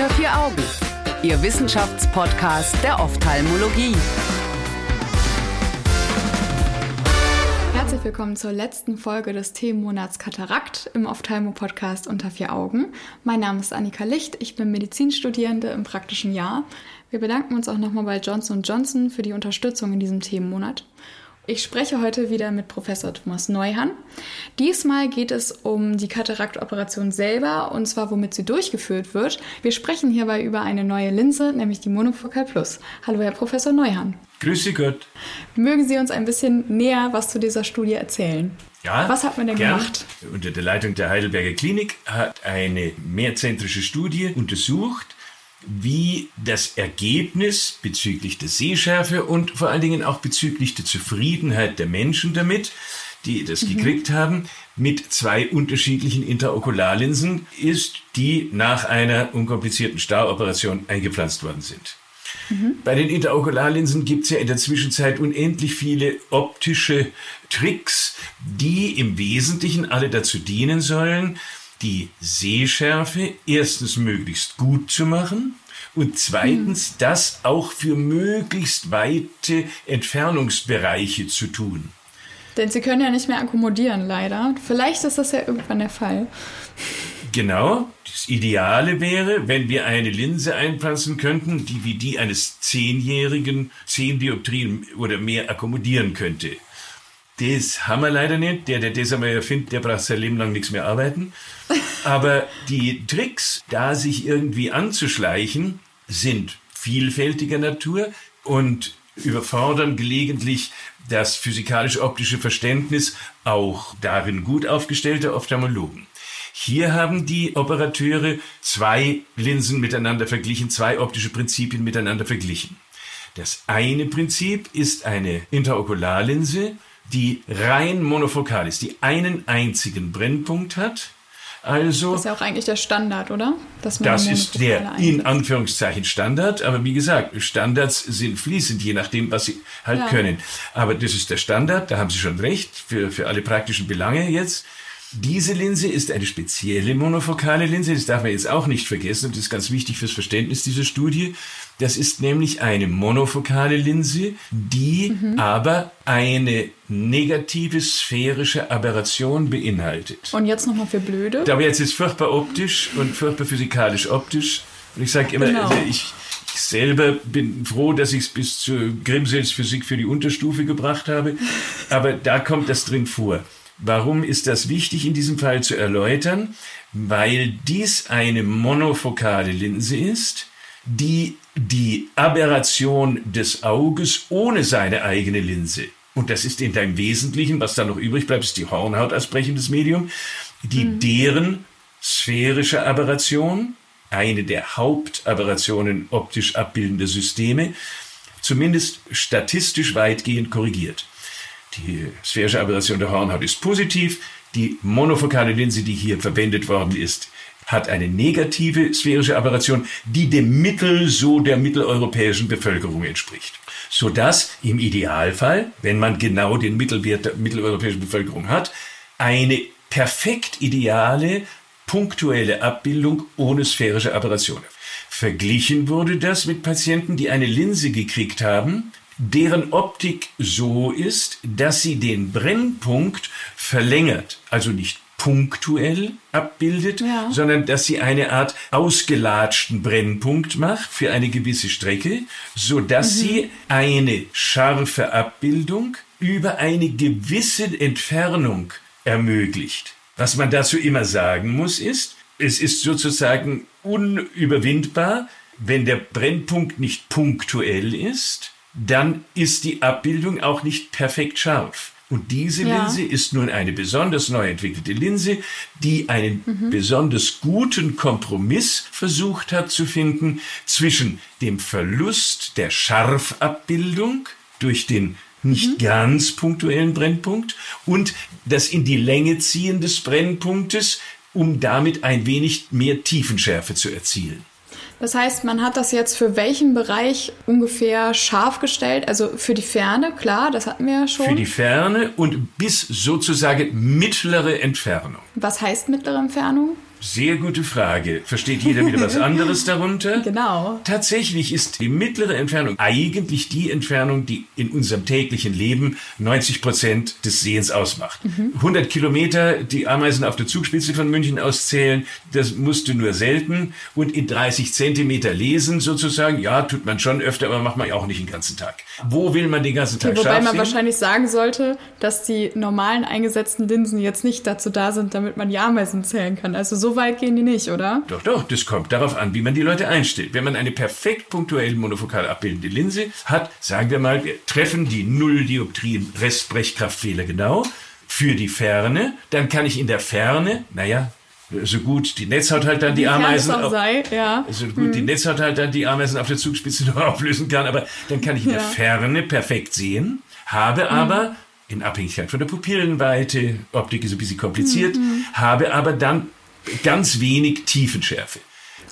Unter vier Augen, Ihr Wissenschaftspodcast der Ophthalmologie. Herzlich willkommen zur letzten Folge des Themenmonats Katarakt im Ophthalmo-Podcast Unter vier Augen. Mein Name ist Annika Licht, ich bin Medizinstudierende im praktischen Jahr. Wir bedanken uns auch nochmal bei Johnson Johnson für die Unterstützung in diesem Themenmonat. Ich spreche heute wieder mit Professor Thomas Neuhan. Diesmal geht es um die Kataraktoperation selber und zwar womit sie durchgeführt wird. Wir sprechen hierbei über eine neue Linse, nämlich die Monofocal Plus. Hallo, Herr Professor Neuhan. Grüße Gott. Mögen Sie uns ein bisschen näher was zu dieser Studie erzählen? Ja, Was hat man denn gern. gemacht? Unter der Leitung der Heidelberger Klinik hat eine mehrzentrische Studie untersucht, wie das Ergebnis bezüglich der Sehschärfe und vor allen Dingen auch bezüglich der Zufriedenheit der Menschen damit, die das gekriegt haben, mit zwei unterschiedlichen Interokularlinsen ist, die nach einer unkomplizierten Stauoperation eingepflanzt worden sind. Bei den Interokularlinsen gibt es ja in der Zwischenzeit unendlich viele optische Tricks, die im Wesentlichen alle dazu dienen sollen, die Sehschärfe erstens möglichst gut zu machen und zweitens das auch für möglichst weite Entfernungsbereiche zu tun. Denn Sie können ja nicht mehr akkommodieren, leider. Vielleicht ist das ja irgendwann der Fall. Genau, das Ideale wäre, wenn wir eine Linse einpflanzen könnten, die wie die eines Zehnjährigen zehn Dioptrien oder mehr akkommodieren könnte. Das haben wir leider nicht. Der, der das einmal erfindet, der braucht sein Leben lang nichts mehr arbeiten. Aber die Tricks, da sich irgendwie anzuschleichen, sind vielfältiger Natur und überfordern gelegentlich das physikalisch-optische Verständnis auch darin gut aufgestellter Ophthalmologen. Hier haben die Operateure zwei Linsen miteinander verglichen, zwei optische Prinzipien miteinander verglichen. Das eine Prinzip ist eine Interokularlinse, die rein monofokal ist, die einen einzigen Brennpunkt hat. Also Das ist ja auch eigentlich der Standard, oder? Das ist der in Anführungszeichen Standard, aber wie gesagt, Standards sind fließend, je nachdem, was sie halt Ja. können. Aber das ist der Standard, da haben Sie schon recht, für, für alle praktischen Belange jetzt. Diese Linse ist eine spezielle monofokale Linse, das darf man jetzt auch nicht vergessen und das ist ganz wichtig fürs Verständnis dieser Studie. Das ist nämlich eine monofokale Linse, die Mhm. aber eine negative sphärische Aberration beinhaltet. Und jetzt nochmal für Blöde. Da wäre jetzt ist furchtbar optisch und furchtbar physikalisch optisch. Und ich sage immer, Genau. also ich, ich selber bin froh, dass ich es bis zur Grimsels Physik für die Unterstufe gebracht habe. Aber da kommt das drin vor. Warum ist das wichtig in diesem Fall zu erläutern? Weil dies eine monofokale Linse ist, die die Aberration des Auges ohne seine eigene Linse und das ist in deinem Wesentlichen, was da noch übrig bleibt, ist die Hornhaut als sprechendes Medium, die deren sphärische Aberration, eine der Hauptaberrationen optisch abbildender Systeme, zumindest statistisch weitgehend korrigiert. Die sphärische Aberration der Hornhaut ist positiv. Die monofokale Linse, die hier verwendet worden ist, hat eine negative sphärische Aberration, die dem Mittel so der mitteleuropäischen Bevölkerung entspricht. Sodass im Idealfall, wenn man genau den Mittelwert der mitteleuropäischen Bevölkerung hat, eine perfekt ideale punktuelle Abbildung ohne sphärische Aberration. Verglichen wurde das mit Patienten, die eine Linse gekriegt haben, deren Optik so ist, dass sie den Brennpunkt verlängert, also nicht punktuell abbildet, Ja. sondern dass sie eine Art ausgelatschten Brennpunkt macht für eine gewisse Strecke, so dass sie eine scharfe Abbildung über eine gewisse Entfernung ermöglicht. Was man dazu immer sagen muss, ist, es ist sozusagen unüberwindbar, wenn der Brennpunkt nicht punktuell ist, dann ist die Abbildung auch nicht perfekt scharf. Und diese Ja. Linse ist nun eine besonders neu entwickelte Linse, die einen besonders guten Kompromiss versucht hat zu finden zwischen dem Verlust der Scharfabbildung durch den nicht ganz punktuellen Brennpunkt und das in die Länge ziehen des Brennpunktes, um damit ein wenig mehr Tiefenschärfe zu erzielen. Das heißt, man hat das jetzt für welchen Bereich ungefähr scharf gestellt? Also für die Ferne, klar, das hatten wir ja schon. Für die Ferne und bis sozusagen mittlere Entfernung. Was heißt mittlere Entfernung? Sehr gute Frage. Versteht jeder wieder was anderes darunter? Genau. Tatsächlich ist die mittlere Entfernung eigentlich die Entfernung, die in unserem täglichen Leben 90 Prozent des Sehens ausmacht. Mhm. 100 Kilometer, die Ameisen auf der Zugspitze von München auszählen, das musst du nur selten. Und in 30 Zentimeter lesen sozusagen, ja, tut man schon öfter, aber macht man ja auch nicht den ganzen Tag. Wo will man den ganzen Tag okay, Wobei man sehen? wahrscheinlich sagen sollte, dass die normalen eingesetzten Linsen jetzt nicht dazu da sind, damit man die Ameisen zählen kann. Also so weit gehen die nicht, oder? Doch, doch, das kommt darauf an, wie man die Leute einstellt. Wenn man eine perfekt punktuell monofokal abbildende Linse hat, sagen wir mal, wir treffen die Null Dioptrien Restbrechkraftfehler genau für die Ferne, dann kann ich in der Ferne, naja, so gut die Netzhaut halt dann die, die Ameisen auch sei, ja. so gut hm. die Netzhaut halt dann die Ameisen auf der Zugspitze noch auflösen kann, aber dann kann ich in ja. der Ferne perfekt sehen, habe hm. aber in Abhängigkeit von der Pupillenweite, Optik ist ein bisschen kompliziert, mhm. habe aber dann ganz wenig Tiefenschärfe.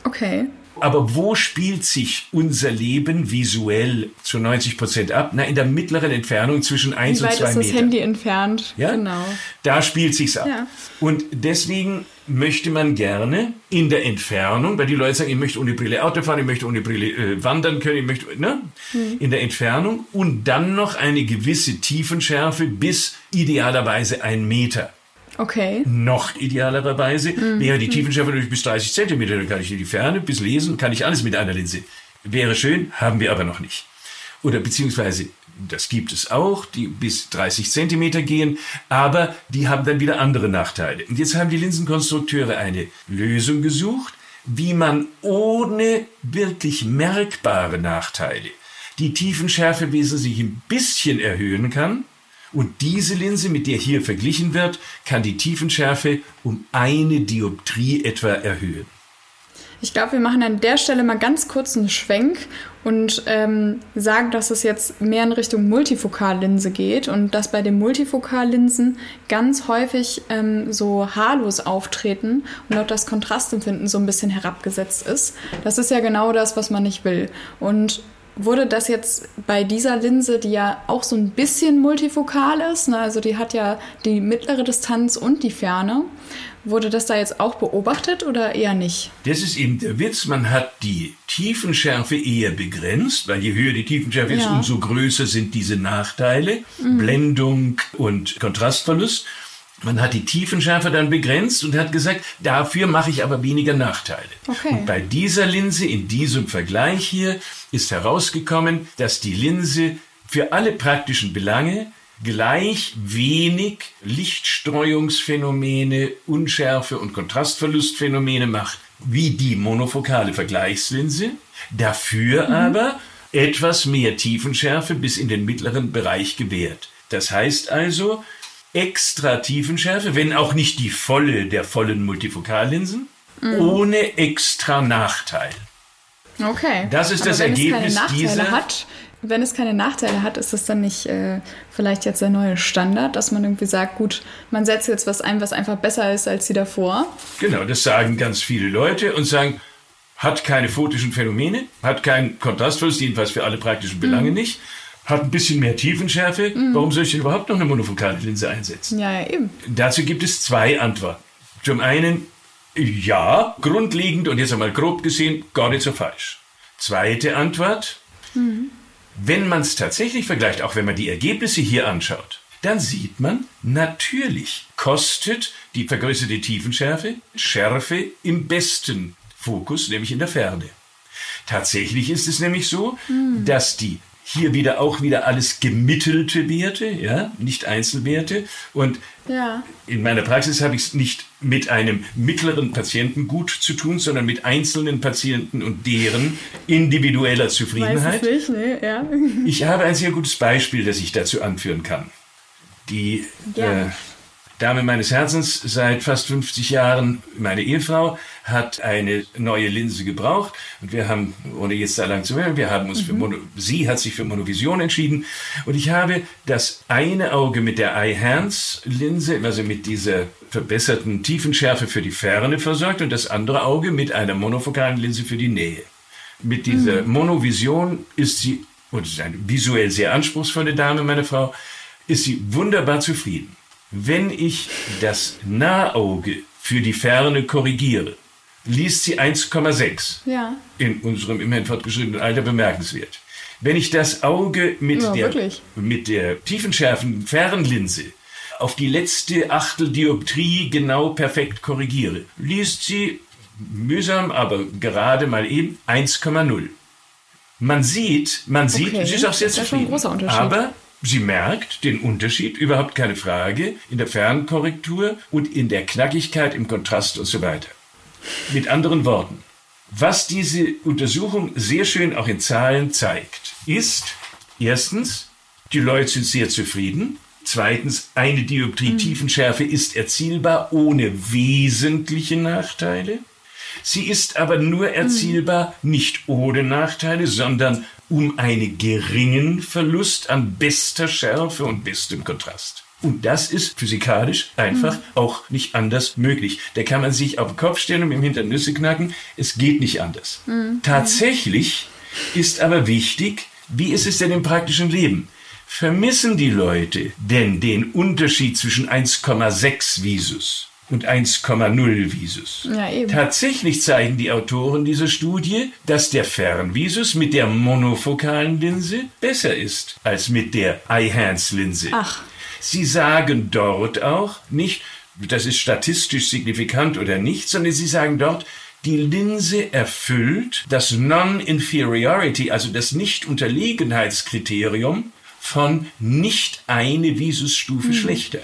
Okay. Aber wo spielt sich unser Leben visuell zu 90 Prozent ab? Na, in der mittleren Entfernung zwischen 1 und 2 Meter. Wie weit ist das Handy entfernt? Ja? Genau. Da spielt sich's ab. Ja. Und deswegen möchte man gerne in der Entfernung, weil die Leute sagen, ich möchte ohne Brille Auto fahren, ich möchte ohne Brille äh, wandern können, ich möchte, ne? Hm. In der Entfernung und dann noch eine gewisse Tiefenschärfe bis idealerweise ein Meter. Okay. Noch idealerweise mhm. wäre die Tiefenschärfe natürlich bis 30 Zentimeter. Dann kann ich in die Ferne bis lesen, kann ich alles mit einer Linse. Wäre schön, haben wir aber noch nicht. Oder beziehungsweise, das gibt es auch, die bis 30 Zentimeter gehen, aber die haben dann wieder andere Nachteile. Und jetzt haben die Linsenkonstrukteure eine Lösung gesucht, wie man ohne wirklich merkbare Nachteile die Tiefenschärfe wesentlich ein bisschen erhöhen kann und diese Linse, mit der hier verglichen wird, kann die Tiefenschärfe um eine Dioptrie etwa erhöhen. Ich glaube, wir machen an der Stelle mal ganz kurz einen Schwenk und ähm, sagen, dass es jetzt mehr in Richtung Multifokallinse geht und dass bei den Multifokallinsen ganz häufig ähm, so Halos auftreten und auch das Kontrastempfinden so ein bisschen herabgesetzt ist. Das ist ja genau das, was man nicht will. Und Wurde das jetzt bei dieser Linse, die ja auch so ein bisschen multifokal ist, ne, also die hat ja die mittlere Distanz und die Ferne, wurde das da jetzt auch beobachtet oder eher nicht? Das ist eben der Witz. Man hat die Tiefenschärfe eher begrenzt, weil je höher die Tiefenschärfe ja. ist, umso größer sind diese Nachteile, mhm. Blendung und Kontrastverlust. Man hat die Tiefenschärfe dann begrenzt und hat gesagt, dafür mache ich aber weniger Nachteile. Okay. Und bei dieser Linse, in diesem Vergleich hier, ist herausgekommen, dass die Linse für alle praktischen Belange gleich wenig Lichtstreuungsphänomene, Unschärfe und Kontrastverlustphänomene macht wie die monofokale Vergleichslinse, dafür mhm. aber etwas mehr Tiefenschärfe bis in den mittleren Bereich gewährt. Das heißt also, extra Tiefenschärfe, wenn auch nicht die volle der vollen Multifokallinsen, mhm. ohne extra Nachteil. Okay. Das ist Aber das wenn Ergebnis es keine Nachteile dieser. Hat, wenn es keine Nachteile hat, ist das dann nicht äh, vielleicht jetzt der neue Standard, dass man irgendwie sagt, gut, man setzt jetzt was ein, was einfach besser ist als die davor? Genau, das sagen ganz viele Leute und sagen, hat keine photischen Phänomene, hat keinen Kontrastverlust, jedenfalls für alle praktischen Belange mhm. nicht hat ein bisschen mehr Tiefenschärfe. Mhm. Warum soll ich denn überhaupt noch eine monofokale Linse einsetzen? Ja, ja, eben. Dazu gibt es zwei Antworten. Zum einen, ja, grundlegend und jetzt einmal grob gesehen, gar nicht so falsch. Zweite Antwort, mhm. wenn man es tatsächlich vergleicht, auch wenn man die Ergebnisse hier anschaut, dann sieht man, natürlich kostet die vergrößerte Tiefenschärfe Schärfe im besten Fokus, nämlich in der Ferne. Tatsächlich ist es nämlich so, mhm. dass die hier wieder auch wieder alles gemittelte Werte, ja, nicht Einzelwerte. Und ja. in meiner Praxis habe ich es nicht mit einem mittleren Patienten gut zu tun, sondern mit einzelnen Patienten und deren individueller Zufriedenheit. Nicht, nee, ja. ich habe ein sehr gutes Beispiel, das ich dazu anführen kann. Die äh, Dame meines Herzens seit fast 50 Jahren, meine Ehefrau, hat eine neue Linse gebraucht und wir haben, ohne jetzt da lang zu werden, wir haben uns mhm. für Mono, sie hat sich für Monovision entschieden und ich habe das eine Auge mit der iHands-Linse, also mit dieser verbesserten Tiefenschärfe für die Ferne versorgt und das andere Auge mit einer monofokalen Linse für die Nähe. Mit dieser mhm. Monovision ist sie, und es ist eine visuell sehr anspruchsvolle Dame, meine Frau, ist sie wunderbar zufrieden. Wenn ich das Nahauge für die Ferne korrigiere, liest sie 1,6. Ja. In unserem immerhin fortgeschrittenen Alter bemerkenswert. Wenn ich das Auge mit, Ja, der, wirklich. mit der tiefenschärfen Fernlinse auf die letzte Achteldioptrie genau perfekt korrigiere, liest sie mühsam, aber gerade mal eben 1,0. Man sieht, man sieht, Okay, sie ist auch sehr zufrieden. Aber sie merkt den Unterschied, überhaupt keine Frage, in der Fernkorrektur und in der Knackigkeit, im Kontrast und so weiter. Mit anderen Worten, was diese Untersuchung sehr schön auch in Zahlen zeigt, ist erstens, die Leute sind sehr zufrieden. Zweitens, eine Dioptrie Tiefenschärfe ist erzielbar ohne wesentliche Nachteile. Sie ist aber nur erzielbar nicht ohne Nachteile, sondern um einen geringen Verlust an bester Schärfe und bestem Kontrast. Und das ist physikalisch einfach auch nicht anders möglich. Da kann man sich auf den Kopf stellen und mit dem Hintern Nüsse knacken. Es geht nicht anders. Tatsächlich ist aber wichtig, wie ist es denn im praktischen Leben? Vermissen die Leute denn den Unterschied zwischen 1,6 Visus und 1,0 Visus? Ja, eben. Tatsächlich zeigen die Autoren dieser Studie, dass der Fernvisus mit der monofokalen Linse besser ist als mit der Eye-Hands-Linse. Ach. Sie sagen dort auch nicht, das ist statistisch signifikant oder nicht, sondern sie sagen dort, die Linse erfüllt das Non-Inferiority, also das Nicht-Unterlegenheitskriterium von nicht eine Visusstufe schlechter.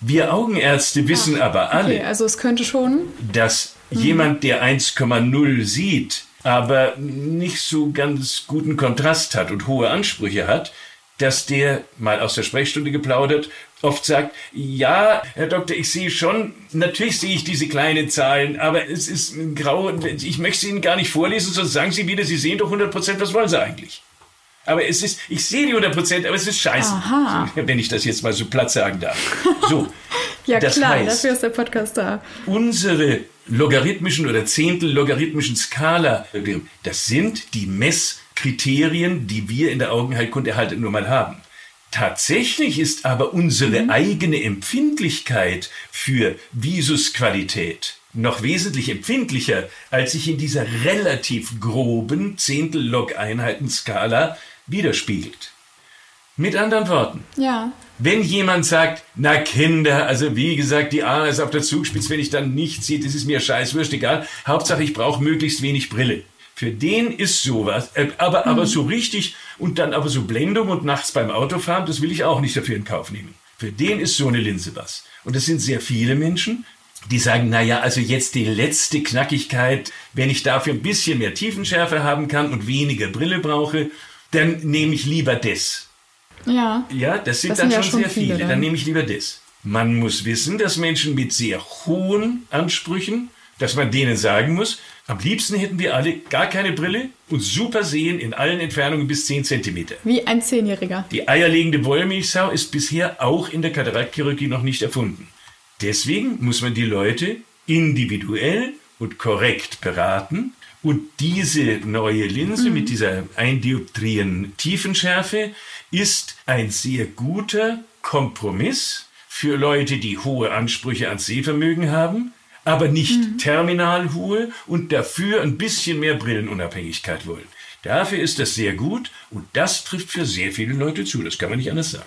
Wir Augenärzte wissen aber alle, Okay, also es könnte schon. dass jemand, der 1,0 sieht, aber nicht so ganz guten Kontrast hat und hohe Ansprüche hat, dass der, mal aus der Sprechstunde geplaudert, oft sagt, ja, Herr Doktor, ich sehe schon, natürlich sehe ich diese kleinen Zahlen, aber es ist grau, ich möchte sie Ihnen gar nicht vorlesen, sonst sagen Sie wieder, Sie sehen doch 100 Prozent, was wollen Sie eigentlich? Aber es ist, ich sehe die 100 Prozent, aber es ist scheiße. Aha. Wenn ich das jetzt mal so platt sagen darf. So. Ja, das klar, heißt, dafür ist der Podcast da. unsere logarithmischen oder zehntel-logarithmischen Skala, das sind die Messkriterien, die wir in der Augenheilkunde halt nur mal haben. Tatsächlich ist aber unsere eigene Empfindlichkeit für Visusqualität noch wesentlich empfindlicher, als sich in dieser relativ groben Zehntel-Log-Einheiten-Skala widerspiegelt. Mit anderen Worten, Ja. wenn jemand sagt, na Kinder, also wie gesagt, die A ist auf der Zugspitze, wenn ich dann nichts sehe, das ist mir scheißwürst egal. Hauptsache, ich brauche möglichst wenig Brille. Für den ist sowas, äh, aber, aber so richtig und dann aber so Blendung und nachts beim Autofahren, das will ich auch nicht dafür in Kauf nehmen. Für den ist so eine Linse was. Und das sind sehr viele Menschen, die sagen, na ja, also jetzt die letzte Knackigkeit, wenn ich dafür ein bisschen mehr Tiefenschärfe haben kann und weniger Brille brauche, dann nehme ich lieber das. Ja. Ja, das sind Das dann sind ja schon schon sehr viele. viele Dann. dann. nehme ich lieber das. Man muss wissen, dass Menschen mit sehr hohen Ansprüchen, dass man denen sagen muss, am liebsten hätten wir alle gar keine Brille und super sehen in allen Entfernungen bis 10 Zentimeter. Wie ein Zehnjähriger. Die eierlegende Wollmilchsau ist bisher auch in der Kataraktchirurgie noch nicht erfunden. Deswegen muss man die Leute individuell und korrekt beraten und diese neue Linse mit dieser eindioptrien Tiefenschärfe ist ein sehr guter Kompromiss für Leute, die hohe Ansprüche ans Sehvermögen haben, aber nicht terminal hohe und dafür ein bisschen mehr Brillenunabhängigkeit wollen. Dafür ist das sehr gut und das trifft für sehr viele Leute zu. Das kann man nicht anders sagen.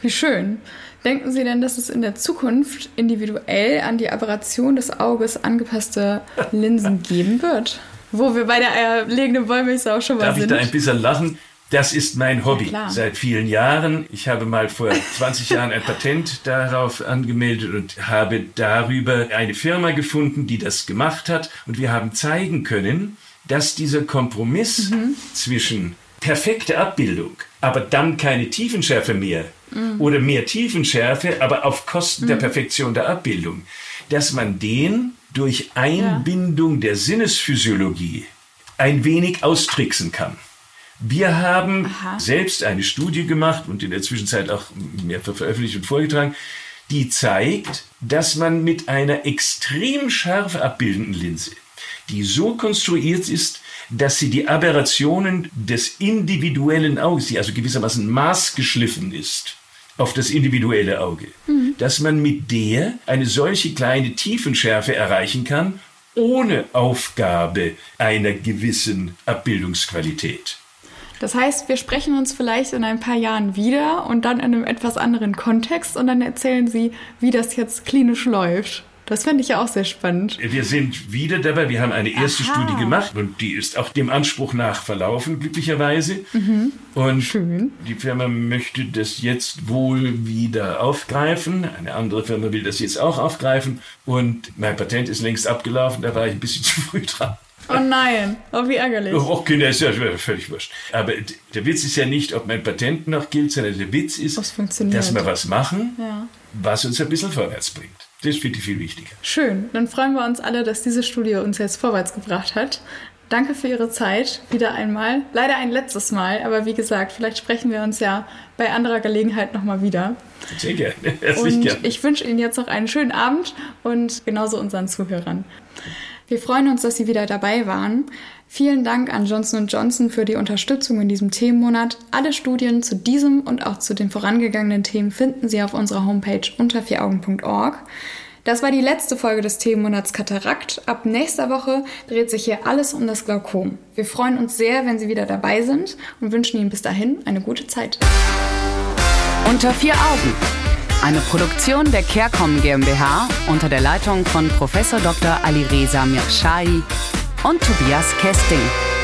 Wie schön. Denken Sie denn, dass es in der Zukunft individuell an die Aberration des Auges angepasste Linsen geben wird? Wo wir bei der eierlegenden Wollmilchsau schon mal Darf ich sind. da ein bisschen lachen? Das ist mein Hobby klar. seit vielen Jahren. Ich habe mal vor 20 Jahren ein Patent darauf angemeldet und habe darüber eine Firma gefunden, die das gemacht hat. Und wir haben zeigen können, dass dieser Kompromiss zwischen perfekte Abbildung, aber dann keine Tiefenschärfe mehr oder mehr Tiefenschärfe, aber auf Kosten der Perfektion der Abbildung, dass man den durch Einbindung der Sinnesphysiologie ein wenig austricksen kann. Wir haben Aha. selbst eine Studie gemacht und in der Zwischenzeit auch mehrfach veröffentlicht und vorgetragen, die zeigt, dass man mit einer extrem scharf abbildenden Linse, die so konstruiert ist, dass sie die Aberrationen des individuellen Auges, die also gewissermaßen maßgeschliffen ist, auf das individuelle Auge, dass man mit der eine solche kleine Tiefenschärfe erreichen kann, ohne Aufgabe einer gewissen Abbildungsqualität. Das heißt, wir sprechen uns vielleicht in ein paar Jahren wieder und dann in einem etwas anderen Kontext und dann erzählen Sie, wie das jetzt klinisch läuft. Das finde ich ja auch sehr spannend. Wir sind wieder dabei. Wir haben eine erste Aha. Studie gemacht und die ist auch dem Anspruch nach verlaufen, glücklicherweise. Mhm. Und Schön. die Firma möchte das jetzt wohl wieder aufgreifen. Eine andere Firma will das jetzt auch aufgreifen. Und mein Patent ist längst abgelaufen, da war ich ein bisschen zu früh dran. Oh nein, oh wie ärgerlich. Oh, Kinder, ist ja völlig wurscht. Aber der Witz ist ja nicht, ob mein Patent noch gilt, sondern der Witz ist, dass wir was machen, ja. was uns ein bisschen vorwärts bringt. Das finde ich viel wichtiger. Schön, dann freuen wir uns alle, dass diese Studie uns jetzt vorwärts gebracht hat. Danke für Ihre Zeit wieder einmal. Leider ein letztes Mal, aber wie gesagt, vielleicht sprechen wir uns ja bei anderer Gelegenheit nochmal wieder. Sehr gerne. Herzlich und gerne. ich wünsche Ihnen jetzt noch einen schönen Abend und genauso unseren Zuhörern. Wir freuen uns, dass Sie wieder dabei waren. Vielen Dank an Johnson Johnson für die Unterstützung in diesem Themenmonat. Alle Studien zu diesem und auch zu den vorangegangenen Themen finden Sie auf unserer Homepage unter vieraugen.org. Das war die letzte Folge des Themenmonats Katarakt. Ab nächster Woche dreht sich hier alles um das Glaukom. Wir freuen uns sehr, wenn Sie wieder dabei sind und wünschen Ihnen bis dahin eine gute Zeit. Unter vier Augen eine Produktion der CareCom GmbH unter der Leitung von Prof. Dr. Alireza Mirshahi und Tobias Kesting.